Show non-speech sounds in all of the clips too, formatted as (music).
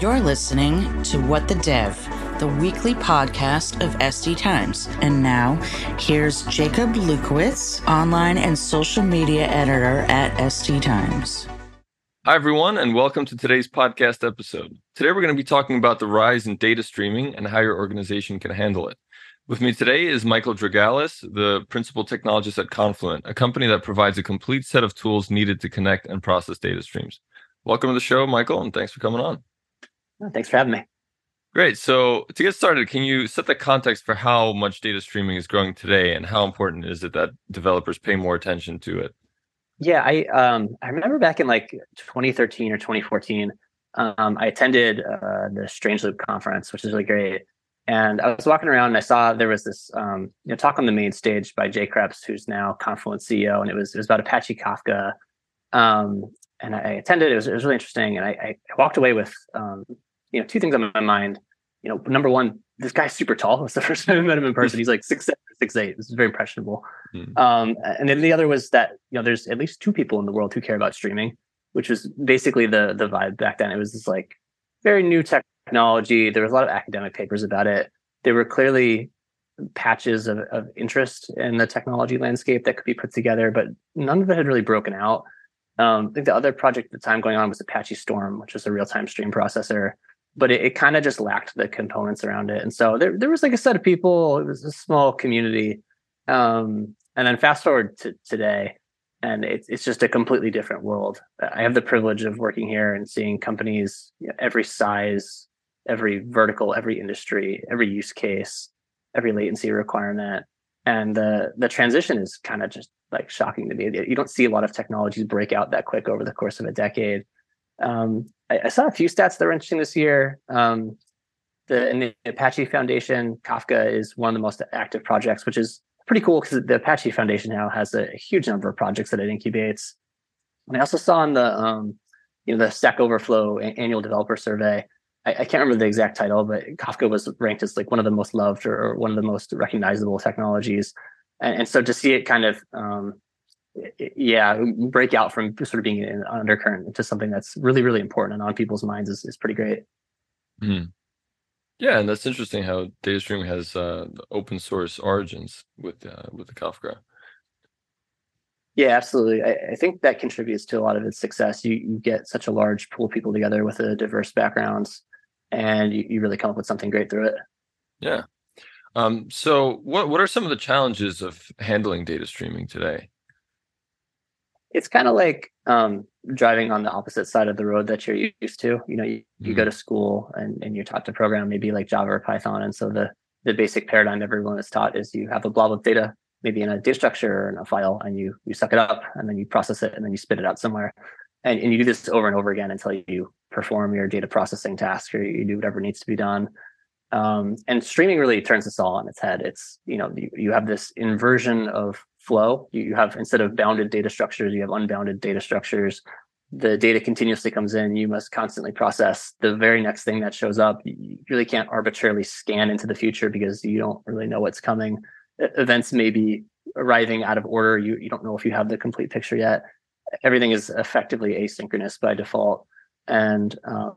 You're listening to What the Dev, the weekly podcast of SD Times. And now, here's Jakub Lewkowicz, online and social media editor at SD Times. Hi, everyone, and welcome to today's podcast episode. Today, we're going to be talking about the rise in data streaming and how your organization can handle it. With me today is Michael Drogalis, the principal technologist at Confluent, a company that provides a complete set of tools needed to connect and process data streams. Welcome to the show, Michael, and thanks for coming on. Thanks for having me. Great. So, to get started, can you set the context for how much data streaming is growing today and how important is it that developers pay more attention to it? Yeah, I um, I remember back in like 2013 or 2014, um, I attended uh, the Strange Loop conference, which is really great. And I was walking around and I saw there was this um, you know talk on the main stage by Jay Kreps, who's now Confluent CEO, and it was it was about Apache Kafka. Um, and I attended. It was, it was really interesting, and I, I walked away with um, you know, two things on my mind. You know, number one, this guy's super tall. (laughs) It's the first time I met him in person. He's like six seven, six eight. This is very impressionable. Mm. Um, and then the other was that you know, there's at least two people in the world who care about streaming, which was basically the the vibe back then. It was this like very new technology. There was a lot of academic papers about it. There were clearly patches of, of interest in the technology landscape that could be put together, but none of it had really broken out. Um, I think the other project at the time going on was Apache Storm, which was a real time stream processor but it, it kind of just lacked the components around it. And so there, there was like a set of people, it was a small community. Um, and then fast forward to today, and it's it's just a completely different world. I have the privilege of working here and seeing companies you know, every size, every vertical, every industry, every use case, every latency requirement, and the the transition is kind of just like shocking to me. You don't see a lot of technologies break out that quick over the course of a decade. Um, I, I, saw a few stats that were interesting this year. Um, the, in the Apache Foundation, Kafka is one of the most active projects, which is pretty cool because the Apache Foundation now has a, a, huge number of projects that it incubates. And I also saw in the um, you know the Stack Overflow annual developer survey. I, I, can't remember the exact title, but Kafka was ranked as like one of the most loved or, or one of the most recognizable technologies. And, and, so to see it kind of um, yeah, break out from sort of being an undercurrent into something that's really, really important and on people's minds is, is pretty great. Mm-hmm. Yeah, and that's interesting how data streaming has uh, open source origins with uh, with the Kafka. Yeah, absolutely. I, I, think that contributes to a lot of its success. You you get such a large pool of people together with a diverse backgrounds, and you, you really come up with something great through it. Yeah. Um, so, what what are some of the challenges of handling data streaming today? It's kind of like um, driving on the opposite side of the road that you're used to. You know, you, you go mm-hmm. to school and, and you're taught to program maybe like Java or Python. And so the, the basic paradigm everyone is taught is you have a blob of data, maybe in a data structure or in a file, and you you suck it up and then you process it and then you spit it out somewhere. And, and you do this over and over again until you perform your data processing task or you do whatever needs to be done. Um, and streaming really turns this all on its head. It's, you know, you, you have this inversion of flow. You, have instead of bounded data structures, you have unbounded data structures. The data continuously comes in. You must constantly process the very next thing that shows up. You really can't arbitrarily scan into the future because you don't really know what's coming. Events may be arriving out of order. You you don't know if you have the complete picture yet. Everything is effectively asynchronous by default, and um,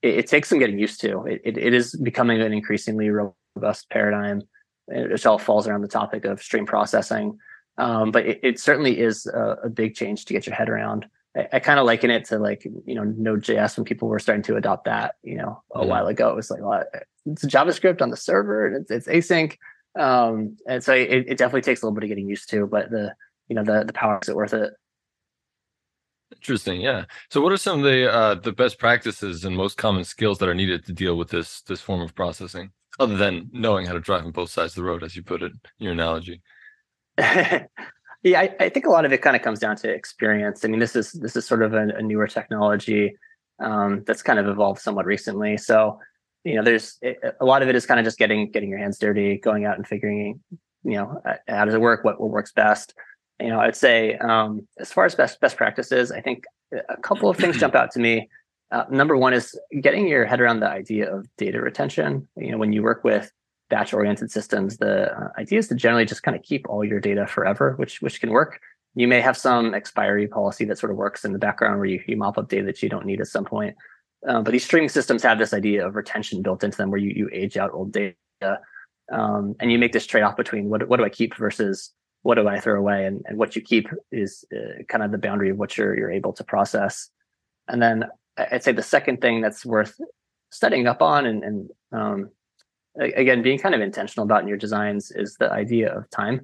it, it, takes some getting used to. It, it, it is becoming an increasingly robust paradigm which all falls around the topic of stream processing. Um, but it, it, certainly is a, a, big change to get your head around. I, I kind of liken it to like you know Node.js when people were starting to adopt that. You know, a mm-hmm. while ago, it was like well, it's JavaScript on the server and it's, it's async, um, and so it, it definitely takes a little bit of getting used to. But the you know the the power is it worth it. Interesting, yeah. So, what are some of the uh, the best practices and most common skills that are needed to deal with this this form of processing? Other than knowing how to drive on both sides of the road, as you put it, in your analogy. (laughs) yeah, I, I, think a lot of it kind of comes down to experience. I mean, this is this is sort of a, a newer technology um, that's kind of evolved somewhat recently. So, you know, there's a lot of it is kind of just getting getting your hands dirty, going out and figuring, you know, how does it work, what what works best. You know, I'd say um, as far as best best practices, I think a couple of things jump out to me. Uh, number one is getting your head around the idea of data retention. You know, when you work with batch-oriented systems, the uh, idea is to generally just kind of keep all your data forever, which which can work. You may have some expiry policy that sort of works in the background where you, you mop up data that you don't need at some point. Um, but these streaming systems have this idea of retention built into them, where you you age out old data, um, and you make this trade off between what what do I keep versus what do I throw away, and, and what you keep is uh, kind of the boundary of what you're you're able to process. And then I'd say the second thing that's worth studying up on, and, and um, again being kind of intentional about in your designs, is the idea of time.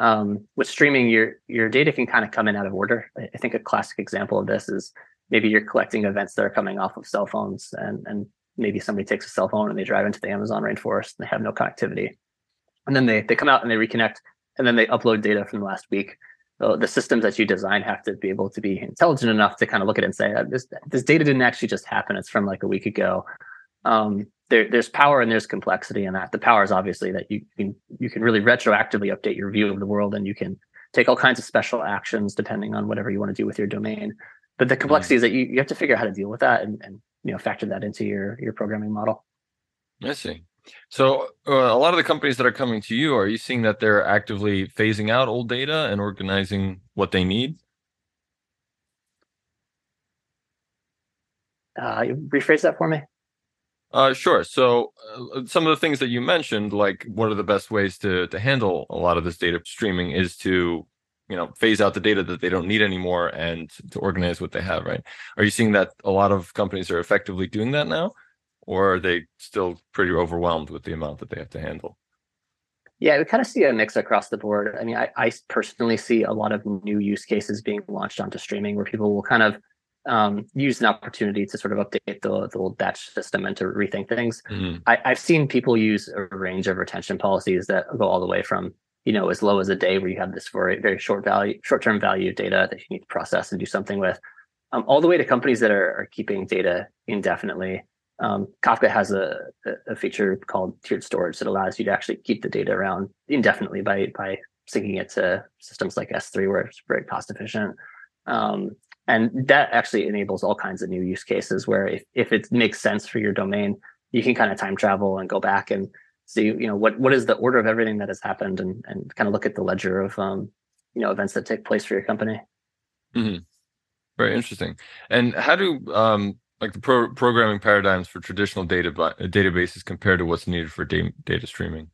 Um, with streaming, your your data can kind of come in out of order. I think a classic example of this is maybe you're collecting events that are coming off of cell phones and and maybe somebody takes a cell phone and they drive into the Amazon rainforest and they have no connectivity. And then they they come out and they reconnect and then they upload data from the last week. So the systems that you design have to be able to be intelligent enough to kind of look at it and say, uh, this this data didn't actually just happen. It's from like a week ago. Um, there, there's power and there's complexity in that. The power is obviously that you can you can really retroactively update your view of the world and you can take all kinds of special actions depending on whatever you want to do with your domain. But the mm-hmm. complexity is that you, you have to figure out how to deal with that and, and you know factor that into your your programming model. I see. So uh, a lot of the companies that are coming to you, are you seeing that they're actively phasing out old data and organizing what they need? Uh, rephrase that for me. Uh, sure. So uh, some of the things that you mentioned, like what are the best ways to to handle a lot of this data streaming, is to you know phase out the data that they don't need anymore and to organize what they have right are you seeing that a lot of companies are effectively doing that now or are they still pretty overwhelmed with the amount that they have to handle yeah we kind of see a mix across the board i mean i, I personally see a lot of new use cases being launched onto streaming where people will kind of um, use an opportunity to sort of update the, the old batch system and to rethink things. Mm-hmm. I, I've seen people use a range of retention policies that go all the way from you know as low as a day where you have this very very short value short term value data that you need to process and do something with um, all the way to companies that are, are keeping data indefinitely um, kafka has a, a feature called tiered storage that allows you to actually keep the data around indefinitely by by syncing it to systems like s3 where it's very cost efficient. Um, and that actually enables all kinds of new use cases where if, if it makes sense for your domain you can kind of time travel and go back and see you know what what is the order of everything that has happened and and kind of look at the ledger of um you know events that take place for your company. Mm-hmm. very interesting. And how do um like the pro- programming paradigms for traditional data databases compared to what's needed for da- data streaming?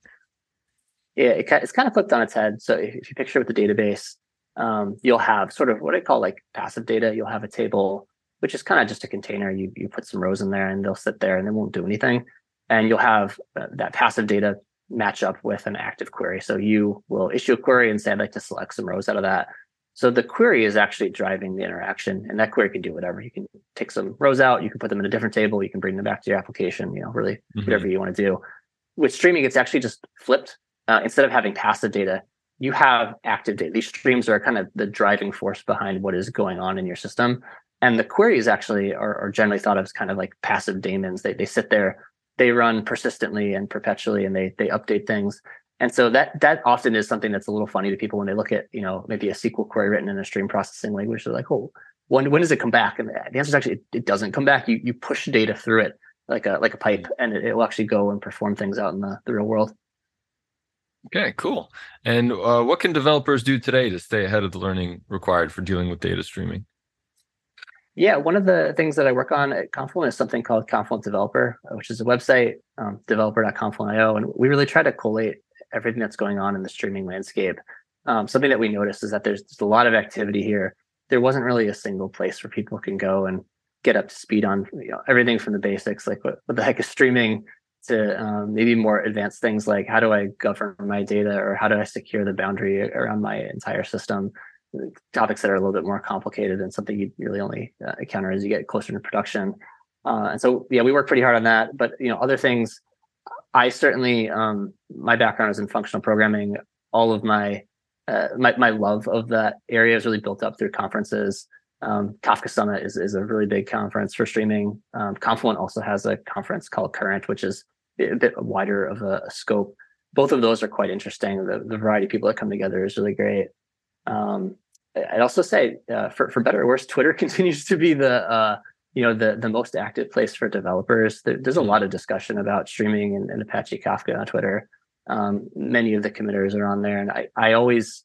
Yeah it, it's kind of flipped on its head. So if you picture with the database um, you'll have sort of what i call like passive data. You'll have a table which is kind of just a container. You you put some rows in there and they'll sit there and they won't do anything. And you'll have uh, that passive data match up with an active query. So you will issue a query and say, I'd like to select some rows out of that. So the query is actually driving the interaction, and that query can do whatever. You can take some rows out, you can put them in a different table, you can bring them back to your application. You know, really mm-hmm. whatever you want to do. With streaming, it's actually just flipped. Uh, instead of having passive data, you have active data. These streams are kind of the driving force behind what is going on in your system. And the queries actually are, are generally thought of as kind of like passive daemons. They they sit there they run persistently and perpetually and they they update things and so that that often is something that's a little funny to people when they look at you know maybe a SQL query written in a stream processing language. They're like, oh, when when does it come back? And the answer is actually it, it doesn't come back. You you push data through it like a like a pipe, and it, it will actually go and perform things out in the, the real world. Okay, cool. And uh, what can developers do today to stay ahead of the learning required for dealing with data streaming? Yeah, one of the things that I work on at Confluent is something called Confluent Developer, which is a website, um, developer.confluent.io. And we really try to collate everything that's going on in the streaming landscape. Um, something that we noticed is that there's, there's a lot of activity here. There wasn't really a single place where people can go and get up to speed on you know, everything from the basics, like what, what the heck is streaming, to um, maybe more advanced things like how do I govern my data or how do I secure the boundary around my entire system topics that are a little bit more complicated and something you really only uh, encounter as you get closer to production. Uh, and so, yeah, we work pretty hard on that. But you know, other things, I certainly, um, my background is in functional programming. All of my uh, my my love of that area is really built up through conferences. Um, Kafka Summit is is a really big conference for streaming. Um, Confluent also has a conference called Current, which is a bit wider of a, scope. Both of those are quite interesting. The, the variety of people that come together is really great. Um, I'd also say, uh, for for better or worse, Twitter (laughs) continues to be the uh, you know the the most active place for developers. There, there's a hmm. lot of discussion about streaming and, and Apache Kafka on Twitter. Um, many of the committers are on there, and I I always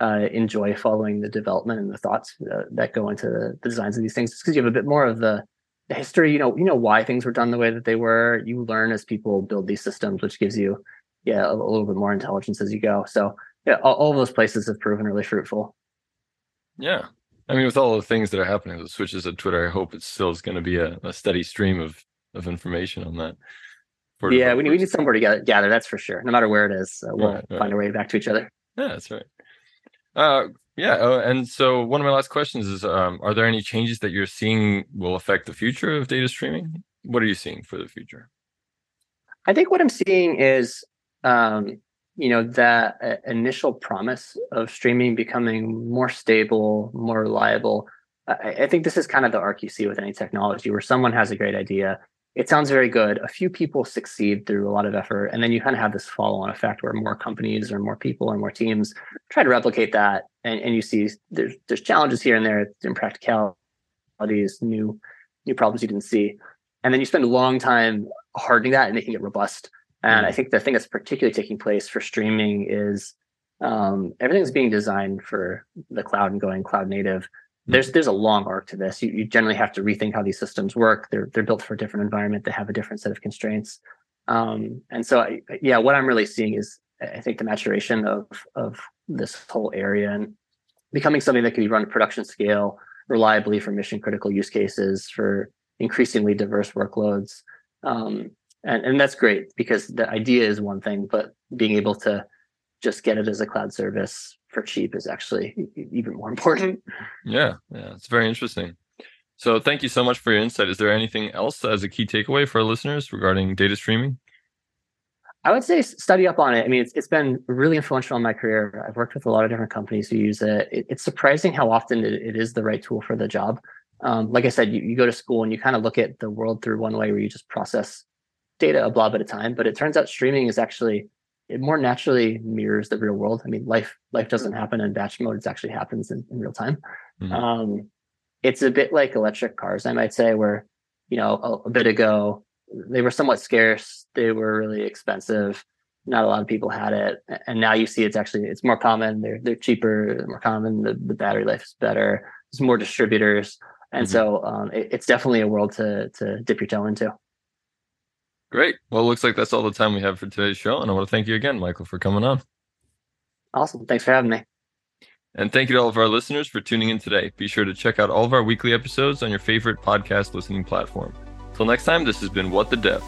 uh, enjoy following the development and the thoughts uh, that go into the, the, designs of these things, because you have a bit more of the the history, you know, you know why things were done the way that they were. You learn as people build these systems, which gives you, yeah, a, a little bit more intelligence as you go. So yeah, all, all those places have proven really fruitful. Yeah. I mean, with all the things that are happening, the switches at Twitter, I hope it still is going to be a, a steady stream of of information on that. Yeah, we need, we need somewhere to gather, gather, that's for sure. No matter where it is, uh, we'll right, right. find our way back to each other. Yeah, that's right. Uh, yeah, uh, and so one of my last questions is: um, Are there any changes that you're seeing will affect the future of data streaming? What are you seeing for the future? I think what I'm seeing is, um, you know, that uh, initial promise of streaming becoming more stable, more reliable. I, I think this is kind of the arc you see with any technology, where someone has a great idea, it sounds very good. A few people succeed through a lot of effort, and then you kind of have this follow-on effect where more companies or more people or more teams try to replicate that, and, and you see there's there's challenges here and there, impracticalities, new new problems you didn't see, and then you spend a long time hardening that and making it robust. And I think the thing that's particularly taking place for streaming is um, everything's being designed for the cloud and going cloud native there's there's a long arc to this. You, you generally have to rethink how these systems work. They're they're built for a different environment. They have a different set of constraints. Um, and so, I, yeah, what I'm really seeing is I think the maturation of of this whole area and becoming something that can be run at production scale reliably for mission critical use cases for increasingly diverse workloads. Um, and, and that's great because the idea is one thing, but being able to just get it as a cloud service for cheap is actually even more important. (laughs) Yeah, yeah, it's very interesting. So thank you so much for your insight. Is there anything else as a key takeaway for our listeners regarding data streaming? I would say study up on it. I mean, it's, it's been really influential in my career. I've worked with a lot of different companies who use it. it it's surprising how often it, it is the right tool for the job. Um, like I said, you, you go to school and you kind of look at the world through one way where you just process data a blob at a time. But it turns out streaming is actually it more naturally mirrors the real world. I mean, life life doesn't happen in batch mode; it actually happens in, in real time. Mm-hmm. Um, it's a bit like electric cars, I might say, where you know a, a, bit ago they were somewhat scarce, they were really expensive. Not a lot of people had it, and now you see it's actually it's more common. They're they're cheaper, more common. The, the battery life is better. There's more distributors, and mm-hmm. so um, it, it's definitely a world to to dip your toe into. Great. Well, it looks like that's all the time we have for today's show. And I want to thank you again, Michael, for coming on. Awesome. Thanks for having me. And thank you to all of our listeners for tuning in today. Be sure to check out all of our weekly episodes on your favorite podcast listening platform. Till next time, this has been What the Dev.